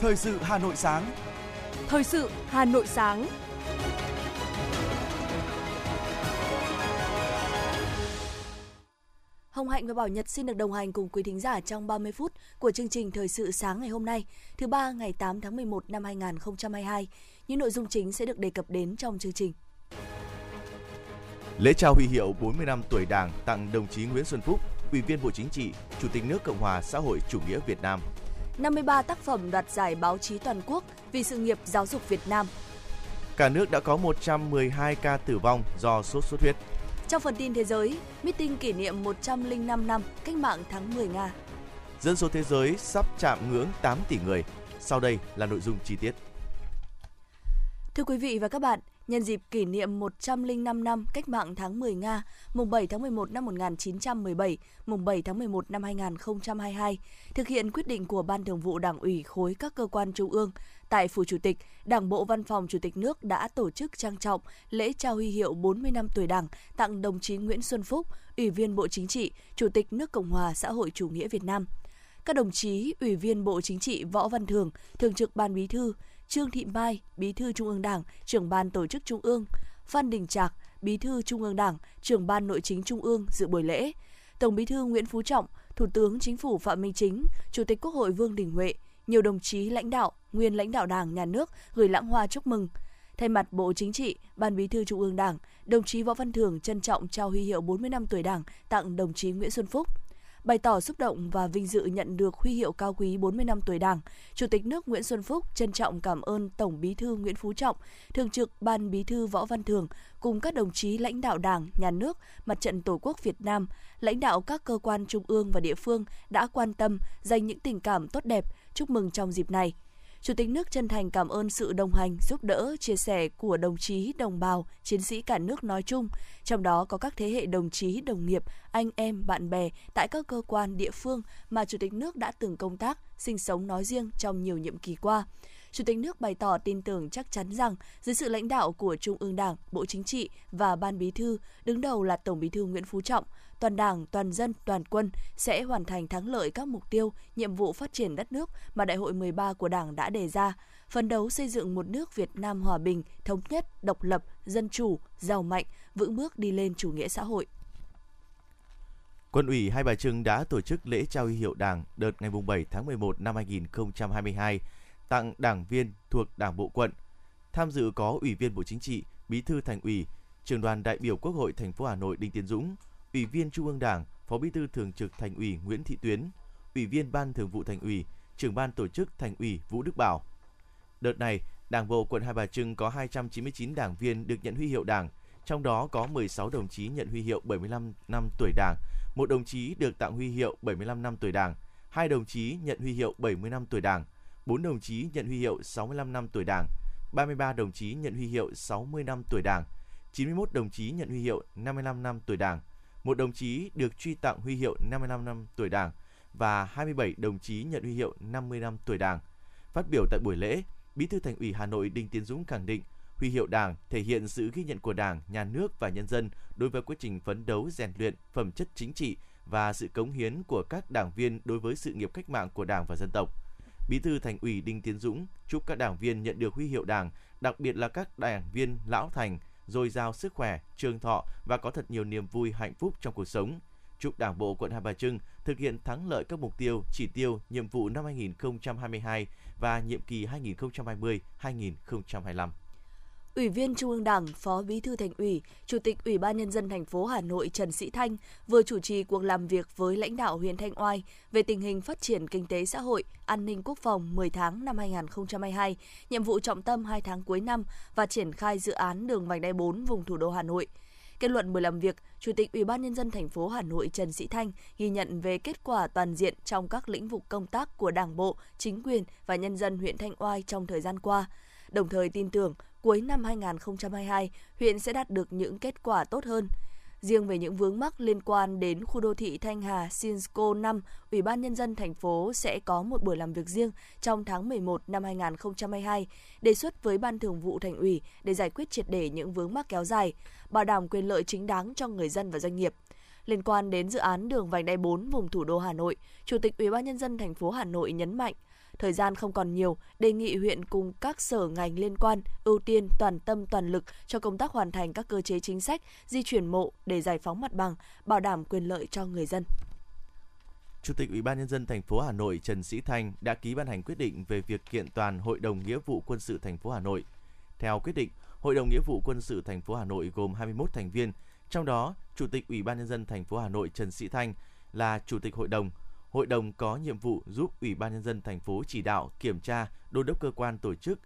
Thời sự Hà Nội sáng. Thời sự Hà Nội sáng. Hồng Hạnh và Bảo Nhật xin được đồng hành cùng quý thính giả trong 30 phút của chương trình Thời sự sáng ngày hôm nay, thứ ba ngày 8 tháng 11 năm 2022. Những nội dung chính sẽ được đề cập đến trong chương trình. Lễ trao huy hiệu 40 năm tuổi Đảng tặng đồng chí Nguyễn Xuân Phúc, Ủy viên Bộ Chính trị, Chủ tịch nước Cộng hòa xã hội chủ nghĩa Việt Nam. 53 tác phẩm đoạt giải báo chí toàn quốc vì sự nghiệp giáo dục Việt Nam. Cả nước đã có 112 ca tử vong do sốt xuất huyết. Trong phần tin thế giới, meeting kỷ niệm 105 năm cách mạng tháng 10 Nga. Dân số thế giới sắp chạm ngưỡng 8 tỷ người. Sau đây là nội dung chi tiết. Thưa quý vị và các bạn, nhân dịp kỷ niệm 105 năm cách mạng tháng 10 Nga, mùng 7 tháng 11 năm 1917, mùng 7 tháng 11 năm 2022, thực hiện quyết định của Ban Thường vụ Đảng ủy khối các cơ quan trung ương, tại Phủ Chủ tịch, Đảng bộ Văn phòng Chủ tịch nước đã tổ chức trang trọng lễ trao huy hiệu 40 năm tuổi Đảng tặng đồng chí Nguyễn Xuân Phúc, Ủy viên Bộ Chính trị, Chủ tịch nước Cộng hòa xã hội chủ nghĩa Việt Nam. Các đồng chí Ủy viên Bộ Chính trị Võ Văn Thường, Thường trực Ban Bí thư, Trương Thị Mai, Bí thư Trung ương Đảng, trưởng ban tổ chức Trung ương, Phan Đình Trạc, Bí thư Trung ương Đảng, trưởng ban nội chính Trung ương dự buổi lễ. Tổng Bí thư Nguyễn Phú Trọng, Thủ tướng Chính phủ Phạm Minh Chính, Chủ tịch Quốc hội Vương Đình Huệ, nhiều đồng chí lãnh đạo, nguyên lãnh đạo Đảng, Nhà nước gửi lãng hoa chúc mừng. Thay mặt Bộ Chính trị, Ban Bí thư Trung ương Đảng, đồng chí Võ Văn Thưởng trân trọng trao huy hiệu 40 năm tuổi Đảng tặng đồng chí Nguyễn Xuân Phúc. Bày tỏ xúc động và vinh dự nhận được huy hiệu cao quý 40 năm tuổi Đảng, Chủ tịch nước Nguyễn Xuân Phúc trân trọng cảm ơn Tổng Bí thư Nguyễn Phú Trọng, Thường trực Ban Bí thư Võ Văn Thường cùng các đồng chí lãnh đạo Đảng, Nhà nước, Mặt trận Tổ quốc Việt Nam, lãnh đạo các cơ quan trung ương và địa phương đã quan tâm, dành những tình cảm tốt đẹp, chúc mừng trong dịp này. Chủ tịch nước chân thành cảm ơn sự đồng hành, giúp đỡ, chia sẻ của đồng chí, đồng bào, chiến sĩ cả nước nói chung, trong đó có các thế hệ đồng chí, đồng nghiệp, anh em, bạn bè tại các cơ quan, địa phương mà Chủ tịch nước đã từng công tác, sinh sống nói riêng trong nhiều nhiệm kỳ qua. Chủ tịch nước bày tỏ tin tưởng chắc chắn rằng dưới sự lãnh đạo của Trung ương Đảng, Bộ Chính trị và Ban Bí thư, đứng đầu là Tổng Bí thư Nguyễn Phú Trọng, toàn Đảng, toàn dân, toàn quân sẽ hoàn thành thắng lợi các mục tiêu, nhiệm vụ phát triển đất nước mà Đại hội 13 của Đảng đã đề ra, phấn đấu xây dựng một nước Việt Nam hòa bình, thống nhất, độc lập, dân chủ, giàu mạnh, vững bước đi lên chủ nghĩa xã hội. Quân ủy Hai Bà Trưng đã tổ chức lễ trao huy hiệu Đảng đợt ngày 7 tháng 11 năm 2022 tặng đảng viên thuộc Đảng bộ quận. Tham dự có Ủy viên Bộ Chính trị, Bí thư Thành ủy, Trường đoàn đại biểu Quốc hội thành phố Hà Nội Đinh Tiến Dũng, Ủy viên Trung ương Đảng, Phó Bí thư Thường trực Thành ủy Nguyễn Thị Tuyến, Ủy viên Ban Thường vụ Thành ủy, Trưởng ban tổ chức Thành ủy Vũ Đức Bảo. Đợt này, Đảng bộ quận Hai Bà Trưng có 299 đảng viên được nhận huy hiệu Đảng, trong đó có 16 đồng chí nhận huy hiệu 75 năm tuổi Đảng, một đồng chí được tặng huy hiệu 75 năm tuổi Đảng, hai đồng chí nhận huy hiệu 70 năm tuổi Đảng, 4 đồng chí nhận huy hiệu 65 năm tuổi Đảng, 33 đồng chí nhận huy hiệu 60 năm tuổi Đảng, 91 đồng chí nhận huy hiệu 55 năm tuổi Đảng, một đồng chí được truy tặng huy hiệu 55 năm tuổi Đảng và 27 đồng chí nhận huy hiệu 50 năm tuổi Đảng. Phát biểu tại buổi lễ, Bí thư Thành ủy Hà Nội Đinh Tiến Dũng khẳng định huy hiệu Đảng thể hiện sự ghi nhận của Đảng, Nhà nước và nhân dân đối với quá trình phấn đấu rèn luyện phẩm chất chính trị và sự cống hiến của các đảng viên đối với sự nghiệp cách mạng của Đảng và dân tộc. Bí thư Thành ủy Đinh Tiến Dũng chúc các đảng viên nhận được huy hiệu Đảng, đặc biệt là các đảng viên lão thành, dồi dào sức khỏe, trường thọ và có thật nhiều niềm vui hạnh phúc trong cuộc sống. Chúc Đảng bộ quận Hai Bà Trưng thực hiện thắng lợi các mục tiêu, chỉ tiêu, nhiệm vụ năm 2022 và nhiệm kỳ 2020-2025. Ủy viên Trung ương Đảng, Phó Bí thư Thành ủy, Chủ tịch Ủy ban nhân dân thành phố Hà Nội Trần Sĩ Thanh vừa chủ trì cuộc làm việc với lãnh đạo huyện Thanh Oai về tình hình phát triển kinh tế xã hội, an ninh quốc phòng 10 tháng năm 2022, nhiệm vụ trọng tâm 2 tháng cuối năm và triển khai dự án đường vành đai 4 vùng thủ đô Hà Nội. Kết luận buổi làm việc, Chủ tịch Ủy ban nhân dân thành phố Hà Nội Trần Sĩ Thanh ghi nhận về kết quả toàn diện trong các lĩnh vực công tác của Đảng bộ, chính quyền và nhân dân huyện Thanh Oai trong thời gian qua đồng thời tin tưởng cuối năm 2022, huyện sẽ đạt được những kết quả tốt hơn. Riêng về những vướng mắc liên quan đến khu đô thị Thanh Hà Sinsco 5, Ủy ban Nhân dân thành phố sẽ có một buổi làm việc riêng trong tháng 11 năm 2022, đề xuất với Ban Thường vụ Thành ủy để giải quyết triệt để những vướng mắc kéo dài, bảo đảm quyền lợi chính đáng cho người dân và doanh nghiệp. Liên quan đến dự án đường vành đai 4 vùng thủ đô Hà Nội, Chủ tịch Ủy ban nhân dân thành phố Hà Nội nhấn mạnh, thời gian không còn nhiều, đề nghị huyện cùng các sở ngành liên quan ưu tiên toàn tâm toàn lực cho công tác hoàn thành các cơ chế chính sách, di chuyển mộ để giải phóng mặt bằng, bảo đảm quyền lợi cho người dân. Chủ tịch Ủy ban nhân dân thành phố Hà Nội Trần Sĩ Thanh đã ký ban hành quyết định về việc kiện toàn Hội đồng Nghĩa vụ Quân sự thành phố Hà Nội. Theo quyết định, Hội đồng Nghĩa vụ Quân sự thành phố Hà Nội gồm 21 thành viên, trong đó Chủ tịch Ủy ban nhân dân thành phố Hà Nội Trần Sĩ Thanh là chủ tịch hội đồng. Hội đồng có nhiệm vụ giúp Ủy ban nhân dân thành phố chỉ đạo, kiểm tra, đôn đốc cơ quan tổ chức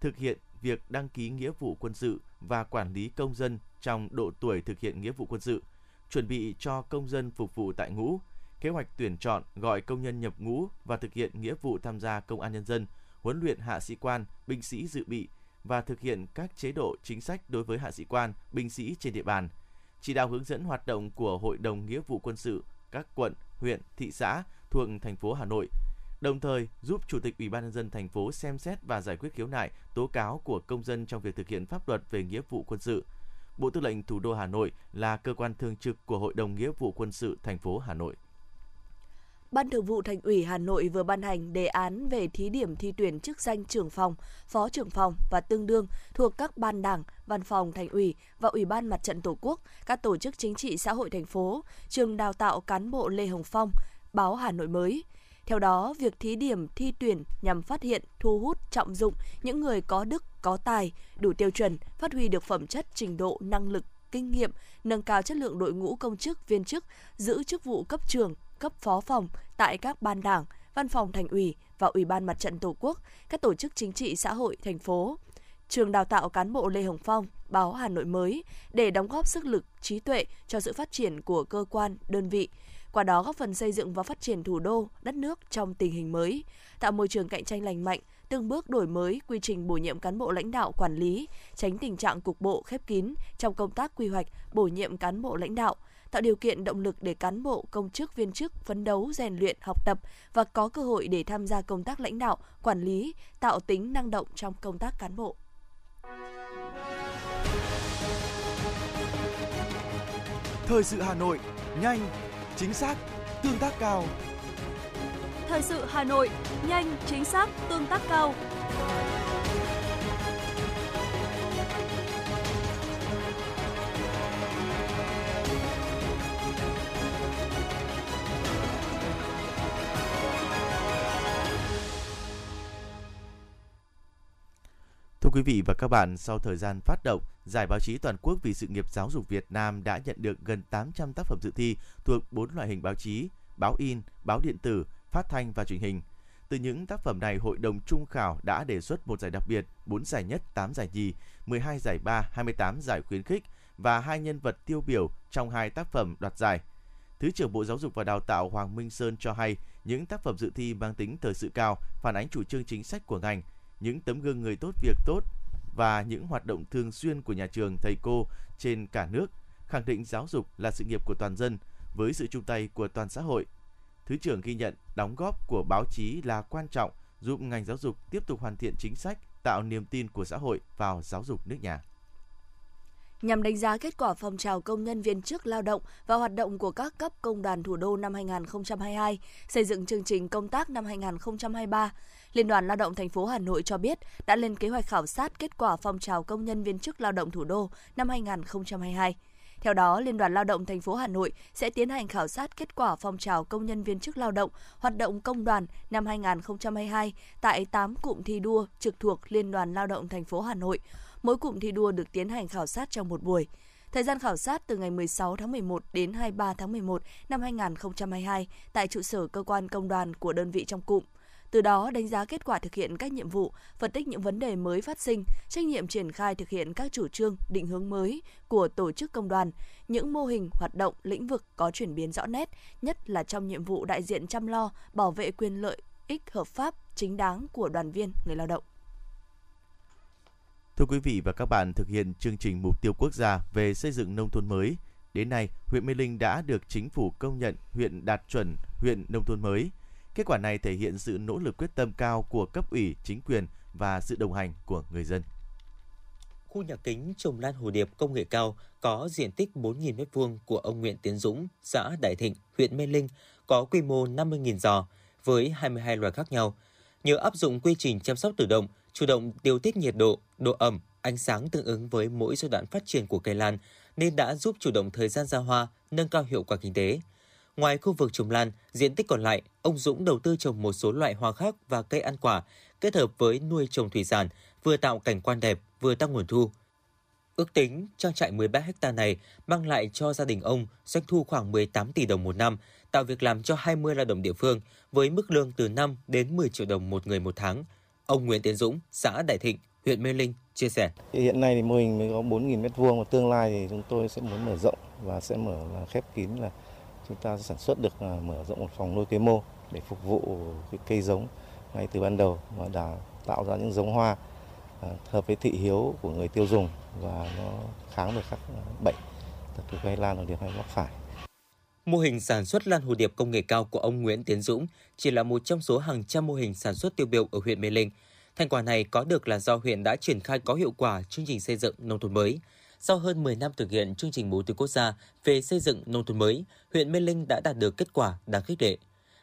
thực hiện việc đăng ký nghĩa vụ quân sự và quản lý công dân trong độ tuổi thực hiện nghĩa vụ quân sự, chuẩn bị cho công dân phục vụ tại ngũ, kế hoạch tuyển chọn, gọi công nhân nhập ngũ và thực hiện nghĩa vụ tham gia công an nhân dân, huấn luyện hạ sĩ quan, binh sĩ dự bị và thực hiện các chế độ chính sách đối với hạ sĩ quan, binh sĩ trên địa bàn. Chỉ đạo hướng dẫn hoạt động của Hội đồng Nghĩa vụ quân sự các quận, huyện, thị xã thuộc thành phố Hà Nội, đồng thời giúp Chủ tịch Ủy ban nhân dân thành phố xem xét và giải quyết khiếu nại, tố cáo của công dân trong việc thực hiện pháp luật về nghĩa vụ quân sự. Bộ Tư lệnh Thủ đô Hà Nội là cơ quan thường trực của Hội đồng Nghĩa vụ quân sự thành phố Hà Nội. Ban Thường vụ Thành ủy Hà Nội vừa ban hành đề án về thí điểm thi tuyển chức danh trưởng phòng, phó trưởng phòng và tương đương thuộc các ban đảng, văn phòng Thành ủy và Ủy ban Mặt trận Tổ quốc, các tổ chức chính trị xã hội thành phố, trường đào tạo cán bộ Lê Hồng Phong, báo Hà Nội mới. Theo đó, việc thí điểm thi tuyển nhằm phát hiện, thu hút, trọng dụng những người có đức, có tài, đủ tiêu chuẩn, phát huy được phẩm chất, trình độ, năng lực, kinh nghiệm, nâng cao chất lượng đội ngũ công chức, viên chức, giữ chức vụ cấp trưởng, cấp phó phòng tại các ban đảng, văn phòng thành ủy và Ủy ban Mặt trận Tổ quốc, các tổ chức chính trị xã hội thành phố. Trường đào tạo cán bộ Lê Hồng Phong, báo Hà Nội mới để đóng góp sức lực, trí tuệ cho sự phát triển của cơ quan, đơn vị, qua đó góp phần xây dựng và phát triển thủ đô, đất nước trong tình hình mới, tạo môi trường cạnh tranh lành mạnh, từng bước đổi mới quy trình bổ nhiệm cán bộ lãnh đạo quản lý, tránh tình trạng cục bộ khép kín trong công tác quy hoạch, bổ nhiệm cán bộ lãnh đạo, tạo điều kiện động lực để cán bộ, công chức, viên chức phấn đấu, rèn luyện, học tập và có cơ hội để tham gia công tác lãnh đạo, quản lý, tạo tính năng động trong công tác cán bộ. Thời sự Hà Nội, nhanh, chính xác, tương tác cao. Thời sự Hà Nội, nhanh, chính xác, tương tác cao. Quý vị và các bạn, sau thời gian phát động, Giải báo chí toàn quốc vì sự nghiệp giáo dục Việt Nam đã nhận được gần 800 tác phẩm dự thi thuộc 4 loại hình báo chí: báo in, báo điện tử, phát thanh và truyền hình. Từ những tác phẩm này, Hội đồng Trung khảo đã đề xuất một giải đặc biệt, 4 giải nhất, 8 giải nhì, 12 giải ba, 28 giải khuyến khích và hai nhân vật tiêu biểu trong hai tác phẩm đoạt giải. Thứ trưởng Bộ Giáo dục và Đào tạo Hoàng Minh Sơn cho hay, những tác phẩm dự thi mang tính thời sự cao, phản ánh chủ trương chính sách của ngành, những tấm gương người tốt việc tốt và những hoạt động thường xuyên của nhà trường, thầy cô trên cả nước, khẳng định giáo dục là sự nghiệp của toàn dân với sự chung tay của toàn xã hội. Thứ trưởng ghi nhận đóng góp của báo chí là quan trọng giúp ngành giáo dục tiếp tục hoàn thiện chính sách, tạo niềm tin của xã hội vào giáo dục nước nhà nhằm đánh giá kết quả phong trào công nhân viên chức lao động và hoạt động của các cấp công đoàn thủ đô năm 2022, xây dựng chương trình công tác năm 2023. Liên đoàn Lao động thành phố Hà Nội cho biết đã lên kế hoạch khảo sát kết quả phong trào công nhân viên chức lao động thủ đô năm 2022. Theo đó, Liên đoàn Lao động thành phố Hà Nội sẽ tiến hành khảo sát kết quả phong trào công nhân viên chức lao động, hoạt động công đoàn năm 2022 tại 8 cụm thi đua trực thuộc Liên đoàn Lao động thành phố Hà Nội. Mỗi cụm thi đua được tiến hành khảo sát trong một buổi. Thời gian khảo sát từ ngày 16 tháng 11 đến 23 tháng 11 năm 2022 tại trụ sở cơ quan công đoàn của đơn vị trong cụm từ đó đánh giá kết quả thực hiện các nhiệm vụ, phân tích những vấn đề mới phát sinh, trách nhiệm triển khai thực hiện các chủ trương, định hướng mới của tổ chức công đoàn, những mô hình hoạt động lĩnh vực có chuyển biến rõ nét, nhất là trong nhiệm vụ đại diện chăm lo, bảo vệ quyền lợi ích hợp pháp chính đáng của đoàn viên người lao động. Thưa quý vị và các bạn, thực hiện chương trình mục tiêu quốc gia về xây dựng nông thôn mới, đến nay huyện Mê Linh đã được chính phủ công nhận huyện đạt chuẩn huyện nông thôn mới. Kết quả này thể hiện sự nỗ lực quyết tâm cao của cấp ủy, chính quyền và sự đồng hành của người dân. khu nhà kính trồng lan hồ điệp công nghệ cao có diện tích 4.000 m2 của ông Nguyễn Tiến Dũng, xã Đại Thịnh, huyện Mê Linh, có quy mô 50.000 giò với 22 loài khác nhau. Nhờ áp dụng quy trình chăm sóc tự động, chủ động điều tiết nhiệt độ, độ ẩm, ánh sáng tương ứng với mỗi giai đoạn phát triển của cây lan nên đã giúp chủ động thời gian ra hoa, nâng cao hiệu quả kinh tế. Ngoài khu vực trồng lan, diện tích còn lại, ông Dũng đầu tư trồng một số loại hoa khác và cây ăn quả, kết hợp với nuôi trồng thủy sản, vừa tạo cảnh quan đẹp, vừa tăng nguồn thu. Ước tính, trang trại 13 ha này mang lại cho gia đình ông doanh thu khoảng 18 tỷ đồng một năm, tạo việc làm cho 20 lao động địa phương với mức lương từ 5 đến 10 triệu đồng một người một tháng. Ông Nguyễn Tiến Dũng, xã Đại Thịnh, huyện Mê Linh chia sẻ. Hiện nay thì mô hình mới có 4.000 m2 và tương lai thì chúng tôi sẽ muốn mở rộng và sẽ mở là khép kín là chúng ta sản xuất được à, mở rộng một phòng nuôi cây mô để phục vụ cái cây giống ngay từ ban đầu và đã tạo ra những giống hoa Ờ, hợp với thị hiếu của người tiêu dùng và nó kháng được các bệnh đặc biệt gây lan hồ điệp hay mắc phải. Mô hình sản xuất lan hồ điệp công nghệ cao của ông Nguyễn Tiến Dũng chỉ là một trong số hàng trăm mô hình sản xuất tiêu biểu ở huyện Mê Linh. Thành quả này có được là do huyện đã triển khai có hiệu quả chương trình xây dựng nông thôn mới. Sau hơn 10 năm thực hiện chương trình mục tiêu quốc gia về xây dựng nông thôn mới, huyện Mê Linh đã đạt được kết quả đáng khích lệ.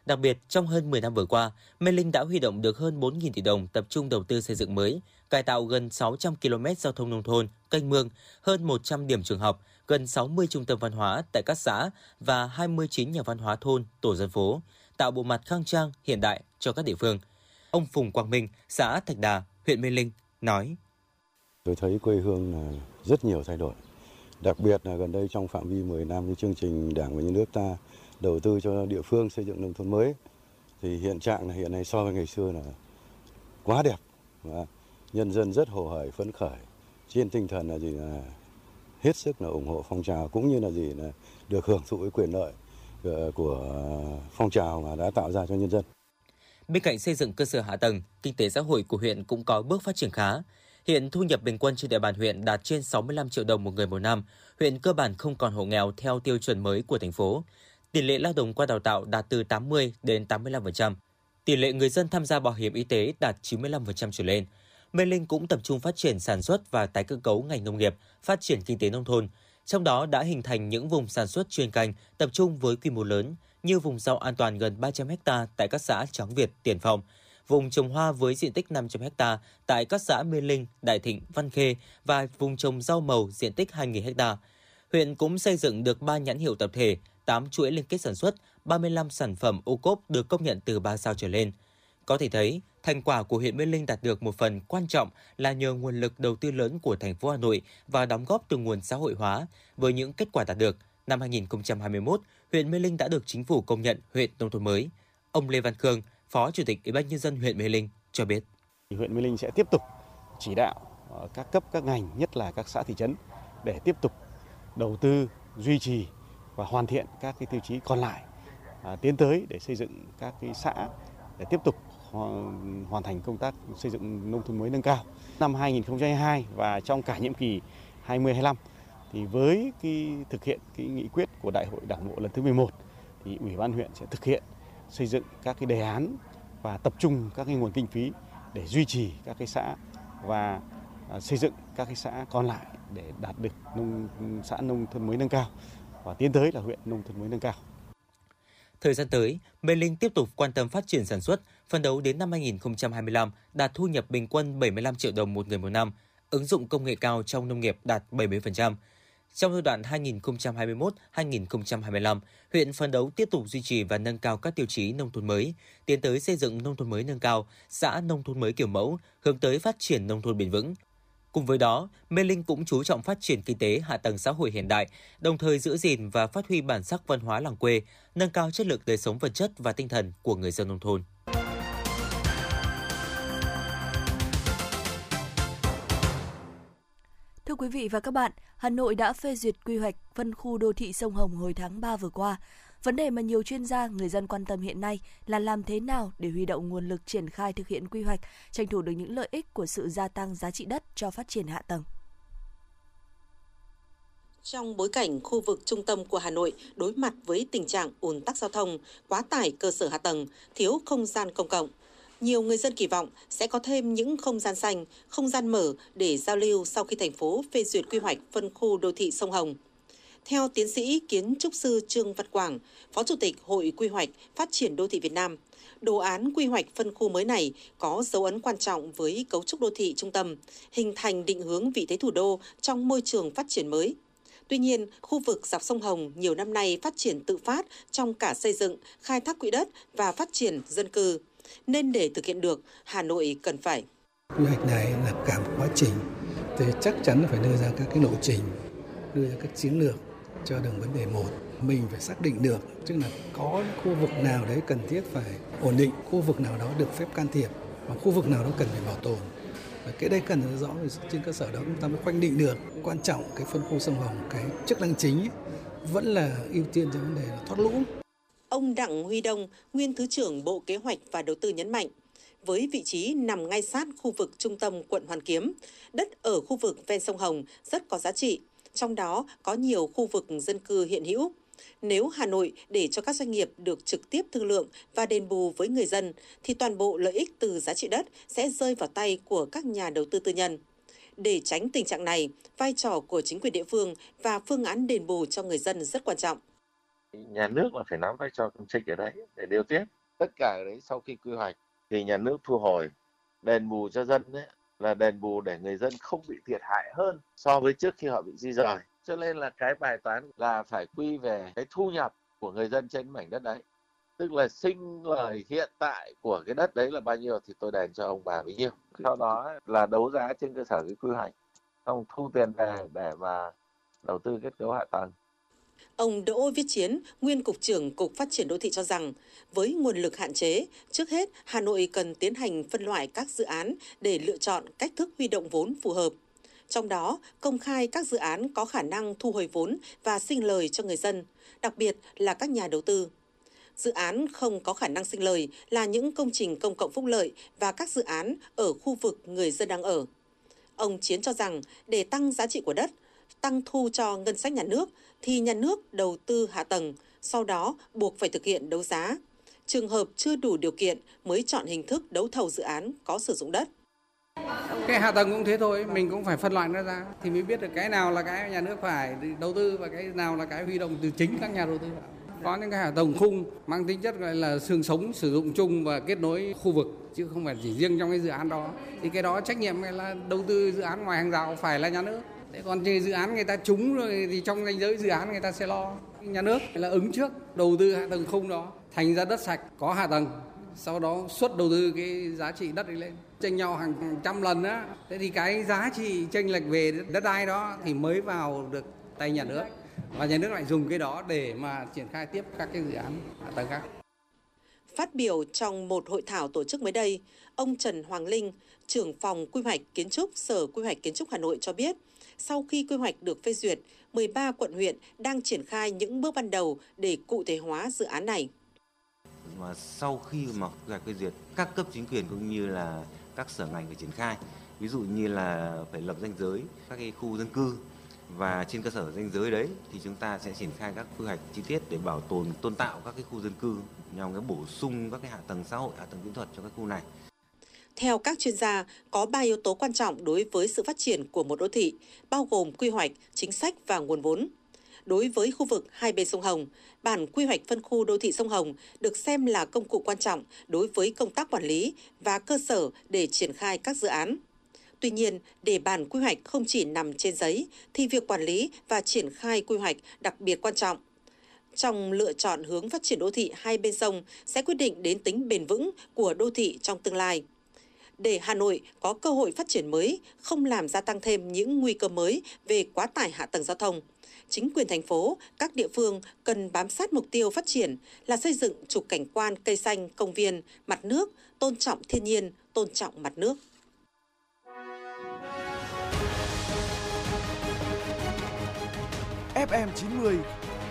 Đặc biệt, trong hơn 10 năm vừa qua, Mê Linh đã huy động được hơn 4.000 tỷ đồng tập trung đầu tư xây dựng mới, cải tạo gần 600 km giao thông nông thôn, kênh mương, hơn 100 điểm trường học, gần 60 trung tâm văn hóa tại các xã và 29 nhà văn hóa thôn, tổ dân phố, tạo bộ mặt khang trang, hiện đại cho các địa phương. Ông Phùng Quang Minh, xã Thạch Đà, huyện Mê Linh, nói. Tôi thấy quê hương là rất nhiều thay đổi. Đặc biệt là gần đây trong phạm vi 10 năm cái chương trình Đảng và Nhà nước ta đầu tư cho địa phương xây dựng nông thôn mới thì hiện trạng là hiện nay so với ngày xưa là quá đẹp và nhân dân rất hồ hởi phấn khởi trên tinh thần là gì là hết sức là ủng hộ phong trào cũng như là gì là được hưởng thụ cái quyền lợi ờ, của phong trào mà đã tạo ra cho nhân dân. Bên cạnh xây dựng cơ sở hạ tầng, kinh tế xã hội của huyện cũng có bước phát triển khá. Hiện thu nhập bình quân trên địa bàn huyện đạt trên 65 triệu đồng một người một năm. Huyện cơ bản không còn hộ nghèo theo tiêu chuẩn mới của thành phố. Tỷ lệ lao động qua đào tạo đạt từ 80 đến 85%. Tỷ lệ người dân tham gia bảo hiểm y tế đạt 95% trở lên. Mê Linh cũng tập trung phát triển sản xuất và tái cơ cấu ngành nông nghiệp, phát triển kinh tế nông thôn. Trong đó đã hình thành những vùng sản xuất chuyên canh tập trung với quy mô lớn như vùng rau an toàn gần 300 ha tại các xã Tráng Việt, Tiền Phong, vùng trồng hoa với diện tích 500 ha tại các xã Mê Linh, Đại Thịnh, Văn Khê và vùng trồng rau màu diện tích 2.000 ha. Huyện cũng xây dựng được 3 nhãn hiệu tập thể, 8 chuỗi liên kết sản xuất, 35 sản phẩm ô cốp được công nhận từ 3 sao trở lên. Có thể thấy, thành quả của huyện Mê Linh đạt được một phần quan trọng là nhờ nguồn lực đầu tư lớn của thành phố Hà Nội và đóng góp từ nguồn xã hội hóa. Với những kết quả đạt được, năm 2021, huyện Mê Linh đã được chính phủ công nhận huyện nông thôn mới. Ông Lê Văn Khương, Phó Chủ tịch Ủy ban nhân dân huyện Mê Linh cho biết. Huyện Mê Linh sẽ tiếp tục chỉ đạo ờ, các cấp các ngành, nhất là các xã thị trấn để tiếp tục đầu tư, duy trì và hoàn thiện các cái tiêu chí còn lại à, tiến tới để xây dựng các cái xã để tiếp tục hoàn thành công tác xây dựng nông thôn mới nâng cao. Năm 2022 và trong cả nhiệm kỳ 2025 thì với cái thực hiện cái nghị quyết của Đại hội Đảng bộ lần thứ 11 thì Ủy ban huyện sẽ thực hiện xây dựng các cái đề án và tập trung các cái nguồn kinh phí để duy trì các cái xã và à, xây dựng các cái xã còn lại để đạt được nông xã nông thôn mới nâng cao và tiến tới là huyện nông thôn mới nâng cao. Thời gian tới, Mê Linh tiếp tục quan tâm phát triển sản xuất, phân đấu đến năm 2025 đạt thu nhập bình quân 75 triệu đồng một người một năm, ứng dụng công nghệ cao trong nông nghiệp đạt 70%. Trong giai đoạn 2021-2025, huyện phấn đấu tiếp tục duy trì và nâng cao các tiêu chí nông thôn mới, tiến tới xây dựng nông thôn mới nâng cao, xã nông thôn mới kiểu mẫu, hướng tới phát triển nông thôn bền vững. Cùng với đó, Mê Linh cũng chú trọng phát triển kinh tế hạ tầng xã hội hiện đại, đồng thời giữ gìn và phát huy bản sắc văn hóa làng quê, nâng cao chất lượng đời sống vật chất và tinh thần của người dân nông thôn. Thưa quý vị và các bạn, Hà Nội đã phê duyệt quy hoạch phân khu đô thị sông Hồng hồi tháng 3 vừa qua. Vấn đề mà nhiều chuyên gia, người dân quan tâm hiện nay là làm thế nào để huy động nguồn lực triển khai thực hiện quy hoạch, tranh thủ được những lợi ích của sự gia tăng giá trị đất cho phát triển hạ tầng. Trong bối cảnh khu vực trung tâm của Hà Nội đối mặt với tình trạng ùn tắc giao thông, quá tải cơ sở hạ tầng, thiếu không gian công cộng, nhiều người dân kỳ vọng sẽ có thêm những không gian xanh, không gian mở để giao lưu sau khi thành phố phê duyệt quy hoạch phân khu đô thị sông Hồng. Theo tiến sĩ kiến trúc sư Trương Văn Quảng, Phó Chủ tịch Hội Quy hoạch Phát triển Đô thị Việt Nam, đồ án quy hoạch phân khu mới này có dấu ấn quan trọng với cấu trúc đô thị trung tâm, hình thành định hướng vị thế thủ đô trong môi trường phát triển mới. Tuy nhiên, khu vực dọc sông Hồng nhiều năm nay phát triển tự phát trong cả xây dựng, khai thác quỹ đất và phát triển dân cư. Nên để thực hiện được, Hà Nội cần phải quy hoạch này là cả một quá trình thì chắc chắn phải đưa ra các cái lộ trình đưa ra các chiến lược cho đường vấn đề một mình phải xác định được tức là có khu vực nào đấy cần thiết phải ổn định khu vực nào đó được phép can thiệp và khu vực nào đó cần phải bảo tồn. Và cái đây cần rõ trên cơ sở đó chúng ta mới khoanh định được. Quan trọng cái phân khu sông Hồng cái chức năng chính ấy, vẫn là ưu tiên cho vấn đề là thoát lũ. Ông Đặng Huy Đông, nguyên Thứ trưởng Bộ Kế hoạch và Đầu tư nhấn mạnh, với vị trí nằm ngay sát khu vực trung tâm quận Hoàn Kiếm, đất ở khu vực ven sông Hồng rất có giá trị, trong đó có nhiều khu vực dân cư hiện hữu. Nếu Hà Nội để cho các doanh nghiệp được trực tiếp thương lượng và đền bù với người dân, thì toàn bộ lợi ích từ giá trị đất sẽ rơi vào tay của các nhà đầu tư tư nhân. Để tránh tình trạng này, vai trò của chính quyền địa phương và phương án đền bù cho người dân rất quan trọng. Nhà nước là phải nắm vai trò công trịch ở đấy để điều tiết. Tất cả đấy sau khi quy hoạch thì nhà nước thu hồi đền bù cho dân đấy là đền bù để người dân không bị thiệt hại hơn so với trước khi họ bị di rời. Cho nên là cái bài toán là phải quy về cái thu nhập của người dân trên mảnh đất đấy. Tức là sinh lời hiện tại của cái đất đấy là bao nhiêu thì tôi đền cho ông bà bấy nhiêu. Sau đó là đấu giá trên cơ sở cái quy hoạch. Xong thu tiền về để mà đầu tư kết cấu hạ tầng. Ông Đỗ Viết Chiến, nguyên Cục trưởng Cục Phát triển Đô thị cho rằng, với nguồn lực hạn chế, trước hết Hà Nội cần tiến hành phân loại các dự án để lựa chọn cách thức huy động vốn phù hợp. Trong đó, công khai các dự án có khả năng thu hồi vốn và sinh lời cho người dân, đặc biệt là các nhà đầu tư. Dự án không có khả năng sinh lời là những công trình công cộng phúc lợi và các dự án ở khu vực người dân đang ở. Ông Chiến cho rằng để tăng giá trị của đất, tăng thu cho ngân sách nhà nước thì nhà nước đầu tư hạ tầng, sau đó buộc phải thực hiện đấu giá. Trường hợp chưa đủ điều kiện mới chọn hình thức đấu thầu dự án có sử dụng đất. Cái hạ tầng cũng thế thôi, mình cũng phải phân loại nó ra thì mới biết được cái nào là cái nhà nước phải đầu tư và cái nào là cái huy động từ chính các nhà đầu tư. Có những cái hạ tầng khung mang tính chất gọi là xương sống sử dụng chung và kết nối khu vực chứ không phải chỉ riêng trong cái dự án đó. Thì cái đó trách nhiệm là đầu tư dự án ngoài hàng rào phải là nhà nước. Thế còn về dự án người ta trúng rồi thì trong danh giới dự án người ta sẽ lo. Nhà nước là ứng trước đầu tư hạ tầng không đó, thành ra đất sạch có hạ tầng, sau đó xuất đầu tư cái giá trị đất ấy lên. Tranh nhau hàng trăm lần á. Thế thì cái giá trị tranh lệch về đất đai đó thì mới vào được tay nhà nước. Và nhà nước lại dùng cái đó để mà triển khai tiếp các cái dự án hạ tầng khác. Phát biểu trong một hội thảo tổ chức mới đây, ông Trần Hoàng Linh, trưởng phòng quy hoạch kiến trúc Sở Quy hoạch Kiến trúc Hà Nội cho biết, sau khi quy hoạch được phê duyệt, 13 quận huyện đang triển khai những bước ban đầu để cụ thể hóa dự án này. Mà sau khi mà quy hoạch phê duyệt, các cấp chính quyền cũng như là các sở ngành phải triển khai. Ví dụ như là phải lập danh giới các cái khu dân cư và trên cơ sở danh giới đấy thì chúng ta sẽ triển khai các quy hoạch chi tiết để bảo tồn tôn tạo các cái khu dân cư nhằm cái bổ sung các cái hạ tầng xã hội, hạ tầng kỹ thuật cho các khu này. Theo các chuyên gia, có 3 yếu tố quan trọng đối với sự phát triển của một đô thị, bao gồm quy hoạch, chính sách và nguồn vốn. Đối với khu vực hai bên sông Hồng, bản quy hoạch phân khu đô thị sông Hồng được xem là công cụ quan trọng đối với công tác quản lý và cơ sở để triển khai các dự án. Tuy nhiên, để bản quy hoạch không chỉ nằm trên giấy, thì việc quản lý và triển khai quy hoạch đặc biệt quan trọng. Trong lựa chọn hướng phát triển đô thị hai bên sông sẽ quyết định đến tính bền vững của đô thị trong tương lai để Hà Nội có cơ hội phát triển mới, không làm gia tăng thêm những nguy cơ mới về quá tải hạ tầng giao thông. Chính quyền thành phố, các địa phương cần bám sát mục tiêu phát triển là xây dựng trục cảnh quan cây xanh, công viên, mặt nước, tôn trọng thiên nhiên, tôn trọng mặt nước. FM 90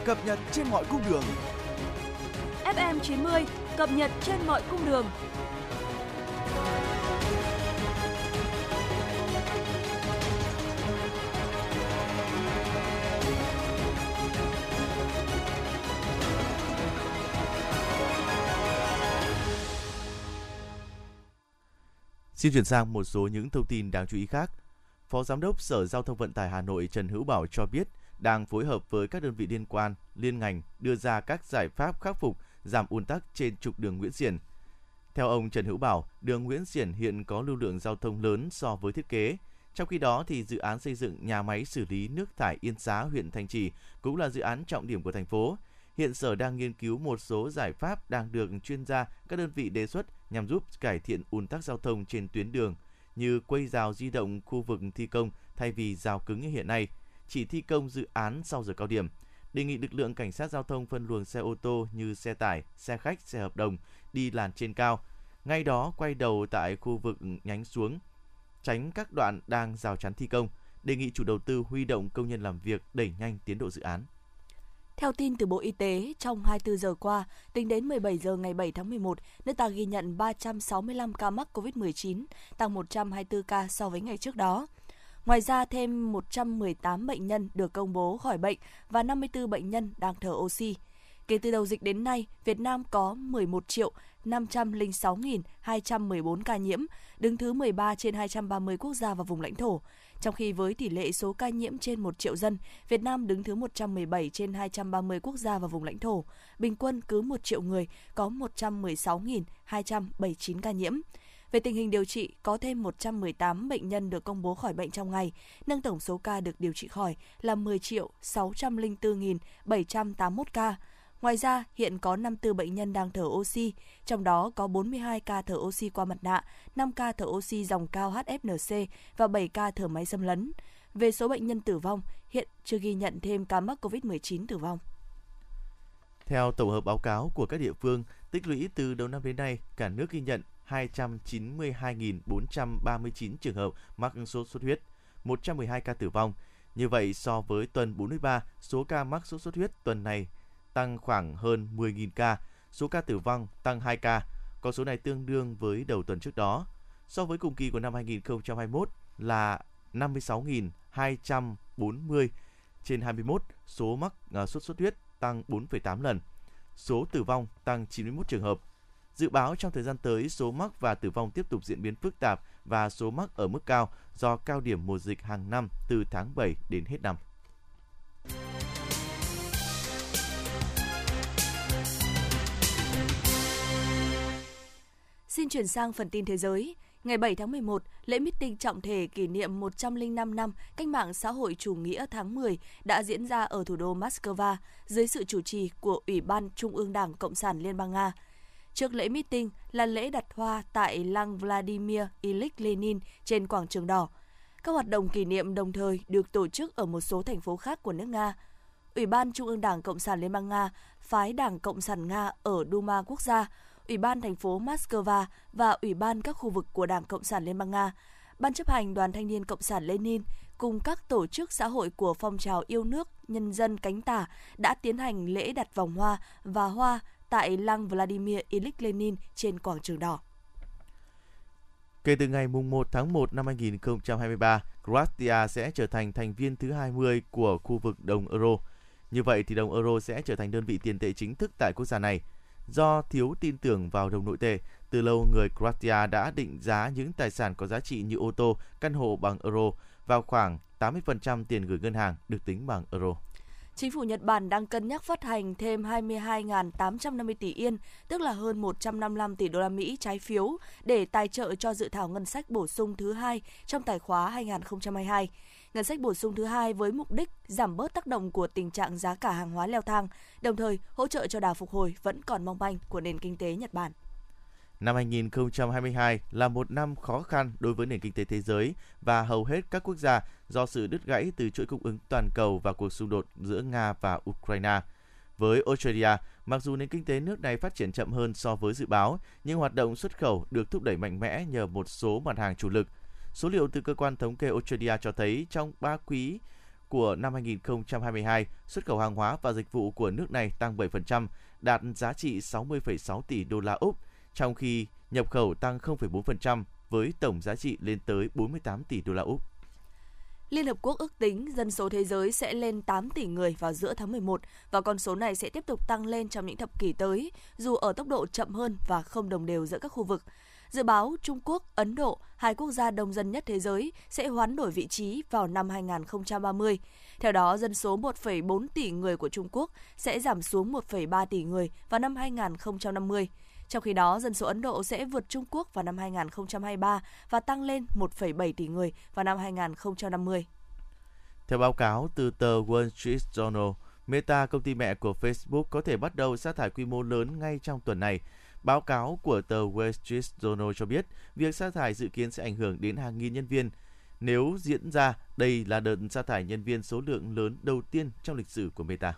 cập nhật trên mọi cung đường. FM 90 cập nhật trên mọi cung đường. Xin chuyển sang một số những thông tin đáng chú ý khác. Phó Giám đốc Sở Giao thông Vận tải Hà Nội Trần Hữu Bảo cho biết đang phối hợp với các đơn vị liên quan, liên ngành đưa ra các giải pháp khắc phục giảm ùn tắc trên trục đường Nguyễn Xiển. Theo ông Trần Hữu Bảo, đường Nguyễn Xiển hiện có lưu lượng giao thông lớn so với thiết kế. Trong khi đó, thì dự án xây dựng nhà máy xử lý nước thải Yên Xá, huyện Thanh Trì cũng là dự án trọng điểm của thành phố. Hiện Sở đang nghiên cứu một số giải pháp đang được chuyên gia, các đơn vị đề xuất nhằm giúp cải thiện ùn tắc giao thông trên tuyến đường, như quây rào di động khu vực thi công thay vì rào cứng như hiện nay, chỉ thi công dự án sau giờ cao điểm. Đề nghị lực lượng cảnh sát giao thông phân luồng xe ô tô như xe tải, xe khách, xe hợp đồng đi làn trên cao. Ngay đó quay đầu tại khu vực nhánh xuống, tránh các đoạn đang rào chắn thi công. Đề nghị chủ đầu tư huy động công nhân làm việc đẩy nhanh tiến độ dự án. Theo tin từ Bộ Y tế, trong 24 giờ qua, tính đến 17 giờ ngày 7 tháng 11, nước ta ghi nhận 365 ca mắc COVID-19, tăng 124 ca so với ngày trước đó. Ngoài ra, thêm 118 bệnh nhân được công bố khỏi bệnh và 54 bệnh nhân đang thở oxy. Kể từ đầu dịch đến nay, Việt Nam có 11 triệu 506.214 ca nhiễm, đứng thứ 13 trên 230 quốc gia và vùng lãnh thổ. Trong khi với tỷ lệ số ca nhiễm trên 1 triệu dân, Việt Nam đứng thứ 117 trên 230 quốc gia và vùng lãnh thổ. Bình quân cứ 1 triệu người có 116.279 ca nhiễm. Về tình hình điều trị, có thêm 118 bệnh nhân được công bố khỏi bệnh trong ngày, nâng tổng số ca được điều trị khỏi là 10 604.781 ca. Ngoài ra, hiện có 54 bệnh nhân đang thở oxy, trong đó có 42 ca thở oxy qua mặt nạ, 5 ca thở oxy dòng cao HFNC và 7 ca thở máy xâm lấn. Về số bệnh nhân tử vong, hiện chưa ghi nhận thêm ca mắc COVID-19 tử vong. Theo tổng hợp báo cáo của các địa phương, tích lũy từ đầu năm đến nay, cả nước ghi nhận 292.439 trường hợp mắc sốt xuất huyết, 112 ca tử vong. Như vậy, so với tuần 43, số ca mắc sốt xuất huyết tuần này tăng khoảng hơn 10.000 ca, số ca tử vong tăng 2 ca, con số này tương đương với đầu tuần trước đó. So với cùng kỳ của năm 2021 là 56.240 trên 21, số mắc sốt sốt xuất huyết tăng 4,8 lần. Số tử vong tăng 91 trường hợp. Dự báo trong thời gian tới, số mắc và tử vong tiếp tục diễn biến phức tạp và số mắc ở mức cao do cao điểm mùa dịch hàng năm từ tháng 7 đến hết năm. Xin chuyển sang phần tin thế giới. Ngày 7 tháng 11, lễ meeting trọng thể kỷ niệm 105 năm cách mạng xã hội chủ nghĩa tháng 10 đã diễn ra ở thủ đô Moscow dưới sự chủ trì của Ủy ban Trung ương Đảng Cộng sản Liên bang Nga. Trước lễ meeting là lễ đặt hoa tại lăng Vladimir Ilyich Lenin trên quảng trường đỏ. Các hoạt động kỷ niệm đồng thời được tổ chức ở một số thành phố khác của nước Nga. Ủy ban Trung ương Đảng Cộng sản Liên bang Nga phái Đảng Cộng sản Nga ở Duma quốc gia Ủy ban thành phố Moscow và Ủy ban các khu vực của Đảng Cộng sản Liên bang Nga, Ban chấp hành Đoàn Thanh niên Cộng sản Lenin cùng các tổ chức xã hội của phong trào yêu nước nhân dân cánh tả đã tiến hành lễ đặt vòng hoa và hoa tại lăng Vladimir Ilyich Lenin trên quảng trường đỏ. Kể từ ngày 1 tháng 1 năm 2023, Croatia sẽ trở thành thành viên thứ 20 của khu vực đồng euro. Như vậy thì đồng euro sẽ trở thành đơn vị tiền tệ chính thức tại quốc gia này – Do thiếu tin tưởng vào đồng nội tệ, từ lâu người Croatia đã định giá những tài sản có giá trị như ô tô, căn hộ bằng euro vào khoảng 80% tiền gửi ngân hàng được tính bằng euro. Chính phủ Nhật Bản đang cân nhắc phát hành thêm 22.850 tỷ yên, tức là hơn 155 tỷ đô la Mỹ trái phiếu để tài trợ cho dự thảo ngân sách bổ sung thứ hai trong tài khóa 2022 ngân sách bổ sung thứ hai với mục đích giảm bớt tác động của tình trạng giá cả hàng hóa leo thang, đồng thời hỗ trợ cho đà phục hồi vẫn còn mong manh của nền kinh tế Nhật Bản. Năm 2022 là một năm khó khăn đối với nền kinh tế thế giới và hầu hết các quốc gia do sự đứt gãy từ chuỗi cung ứng toàn cầu và cuộc xung đột giữa Nga và Ukraine. Với Australia, mặc dù nền kinh tế nước này phát triển chậm hơn so với dự báo, nhưng hoạt động xuất khẩu được thúc đẩy mạnh mẽ nhờ một số mặt hàng chủ lực Số liệu từ cơ quan thống kê Australia cho thấy trong 3 quý của năm 2022, xuất khẩu hàng hóa và dịch vụ của nước này tăng 7%, đạt giá trị 60,6 tỷ đô la Úc, trong khi nhập khẩu tăng 0,4% với tổng giá trị lên tới 48 tỷ đô la Úc. Liên Hợp Quốc ước tính dân số thế giới sẽ lên 8 tỷ người vào giữa tháng 11 và con số này sẽ tiếp tục tăng lên trong những thập kỷ tới, dù ở tốc độ chậm hơn và không đồng đều giữa các khu vực. Dự báo Trung Quốc, Ấn Độ, hai quốc gia đông dân nhất thế giới sẽ hoán đổi vị trí vào năm 2030. Theo đó, dân số 1,4 tỷ người của Trung Quốc sẽ giảm xuống 1,3 tỷ người vào năm 2050. Trong khi đó, dân số Ấn Độ sẽ vượt Trung Quốc vào năm 2023 và tăng lên 1,7 tỷ người vào năm 2050. Theo báo cáo từ tờ Wall Street Journal, Meta, công ty mẹ của Facebook, có thể bắt đầu sa thải quy mô lớn ngay trong tuần này. Báo cáo của tờ Wall Street Journal cho biết, việc sa thải dự kiến sẽ ảnh hưởng đến hàng nghìn nhân viên. Nếu diễn ra, đây là đợt sa thải nhân viên số lượng lớn đầu tiên trong lịch sử của Meta.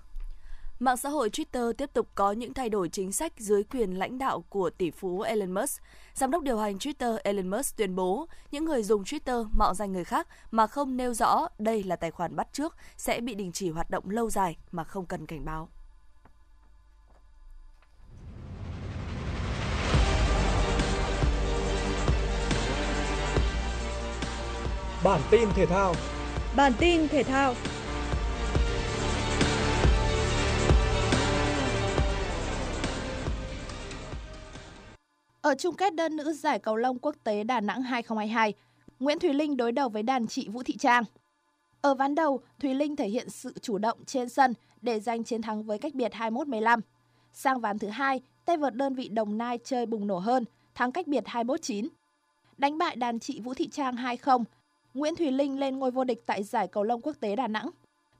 Mạng xã hội Twitter tiếp tục có những thay đổi chính sách dưới quyền lãnh đạo của tỷ phú Elon Musk. Giám đốc điều hành Twitter Elon Musk tuyên bố những người dùng Twitter mạo danh người khác mà không nêu rõ đây là tài khoản bắt trước sẽ bị đình chỉ hoạt động lâu dài mà không cần cảnh báo. Bản tin thể thao Bản tin thể thao Ở chung kết đơn nữ giải cầu lông quốc tế Đà Nẵng 2022, Nguyễn Thùy Linh đối đầu với đàn chị Vũ Thị Trang. Ở ván đầu, Thùy Linh thể hiện sự chủ động trên sân để giành chiến thắng với cách biệt 21-15. Sang ván thứ hai, tay vợt đơn vị Đồng Nai chơi bùng nổ hơn, thắng cách biệt 21-9. Đánh bại đàn chị Vũ Thị Trang 2-0, Nguyễn Thùy Linh lên ngôi vô địch tại giải cầu lông quốc tế Đà Nẵng.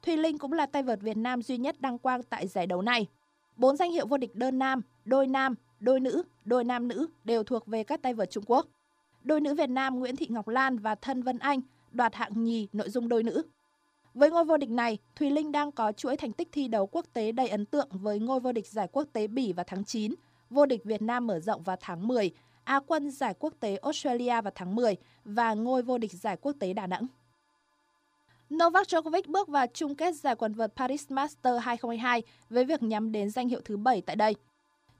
Thùy Linh cũng là tay vợt Việt Nam duy nhất đăng quang tại giải đấu này. Bốn danh hiệu vô địch đơn nam, đôi nam, đôi nữ, đôi nam nữ đều thuộc về các tay vợt Trung Quốc. Đôi nữ Việt Nam Nguyễn Thị Ngọc Lan và Thân Vân Anh đoạt hạng nhì nội dung đôi nữ. Với ngôi vô địch này, Thùy Linh đang có chuỗi thành tích thi đấu quốc tế đầy ấn tượng với ngôi vô địch giải quốc tế Bỉ vào tháng 9, vô địch Việt Nam mở rộng vào tháng 10, Á quân giải quốc tế Australia vào tháng 10 và ngôi vô địch giải quốc tế Đà Nẵng. Novak Djokovic bước vào chung kết giải quần vợt Paris Masters 2022 với việc nhắm đến danh hiệu thứ 7 tại đây.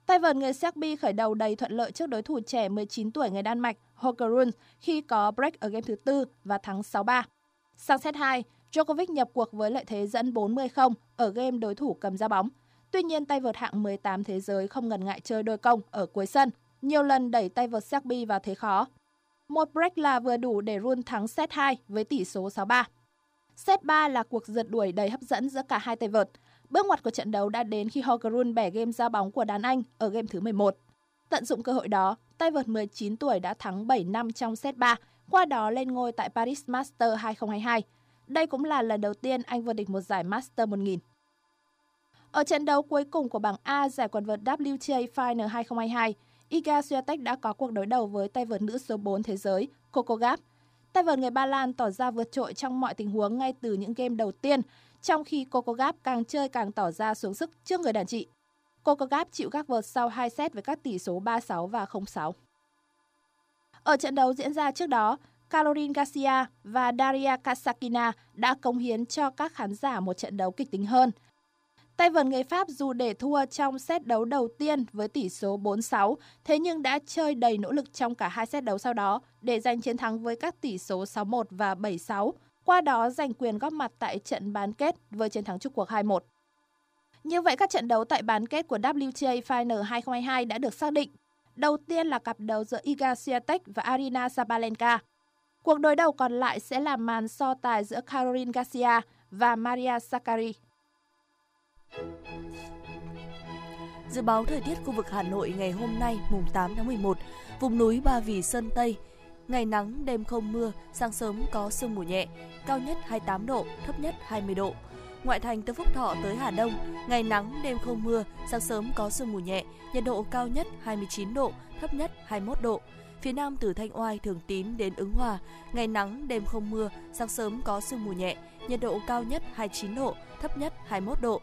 Tay vợt người Serbia khởi đầu đầy thuận lợi trước đối thủ trẻ 19 tuổi người Đan Mạch Holger Rune khi có break ở game thứ tư và thắng 6-3. Sang set 2, Djokovic nhập cuộc với lợi thế dẫn 40-0 ở game đối thủ cầm ra bóng. Tuy nhiên, tay vợt hạng 18 thế giới không ngần ngại chơi đôi công ở cuối sân, nhiều lần đẩy tay vợt Serbia vào thế khó. Một break là vừa đủ để Rune thắng set 2 với tỷ số 6-3. Set 3 là cuộc rượt đuổi đầy hấp dẫn giữa cả hai tay vợt. Bước ngoặt của trận đấu đã đến khi Holger bẻ game ra bóng của đàn Anh ở game thứ 11. Tận dụng cơ hội đó, tay vợt 19 tuổi đã thắng 7 năm trong set 3, qua đó lên ngôi tại Paris Masters 2022. Đây cũng là lần đầu tiên anh vô địch một giải Master 1000. Ở trận đấu cuối cùng của bảng A giải quần vợt WTA Final 2022, Iga Swiatek đã có cuộc đối đầu với tay vợt nữ số 4 thế giới Coco Gauff. Tay vợt người Ba Lan tỏ ra vượt trội trong mọi tình huống ngay từ những game đầu tiên, trong khi Coco Gauff càng chơi càng tỏ ra xuống sức trước người đàn chị. Coco Gauff chịu các vợt sau 2 set với các tỷ số 3-6 và 0-6. Ở trận đấu diễn ra trước đó, Caroline Garcia và Daria Kasakina đã cống hiến cho các khán giả một trận đấu kịch tính hơn. Tay vợt người Pháp dù để thua trong set đấu đầu tiên với tỷ số 4-6, thế nhưng đã chơi đầy nỗ lực trong cả hai set đấu sau đó để giành chiến thắng với các tỷ số 6-1 và 7-6, qua đó giành quyền góp mặt tại trận bán kết với chiến thắng chung cuộc 2-1. Như vậy các trận đấu tại bán kết của WTA Final 2022 đã được xác định. Đầu tiên là cặp đấu giữa Iga Swiatek và Arina Sabalenka. Cuộc đối đầu còn lại sẽ là màn so tài giữa Caroline Garcia và Maria Sakkari. Dự báo thời tiết khu vực Hà Nội ngày hôm nay mùng 8 tháng 11, vùng núi Ba Vì Sơn Tây, ngày nắng đêm không mưa, sáng sớm có sương mù nhẹ, cao nhất 28 độ, thấp nhất 20 độ. Ngoại thành từ Phúc Thọ tới Hà Đông, ngày nắng đêm không mưa, sáng sớm có sương mù nhẹ, nhiệt độ cao nhất 29 độ, thấp nhất 21 độ. Phía Nam từ Thanh Oai, Thường Tín đến Ứng Hòa, ngày nắng đêm không mưa, sáng sớm có sương mù nhẹ, nhiệt độ cao nhất 29 độ, thấp nhất 21 độ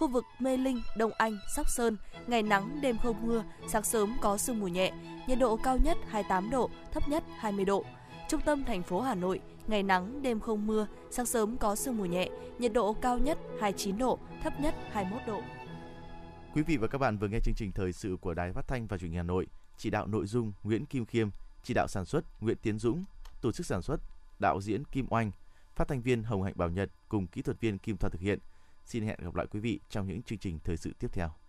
khu vực Mê Linh, Đông Anh, Sóc Sơn, ngày nắng, đêm không mưa, sáng sớm có sương mù nhẹ, nhiệt độ cao nhất 28 độ, thấp nhất 20 độ. Trung tâm thành phố Hà Nội, ngày nắng, đêm không mưa, sáng sớm có sương mù nhẹ, nhiệt độ cao nhất 29 độ, thấp nhất 21 độ. Quý vị và các bạn vừa nghe chương trình thời sự của Đài Phát thanh và Truyền hình Hà Nội, chỉ đạo nội dung Nguyễn Kim Khiêm, chỉ đạo sản xuất Nguyễn Tiến Dũng, tổ chức sản xuất đạo diễn Kim Oanh, phát thanh viên Hồng Hạnh Bảo Nhật cùng kỹ thuật viên Kim Thoa thực hiện. Xin hẹn gặp lại quý vị trong những chương trình thời sự tiếp theo.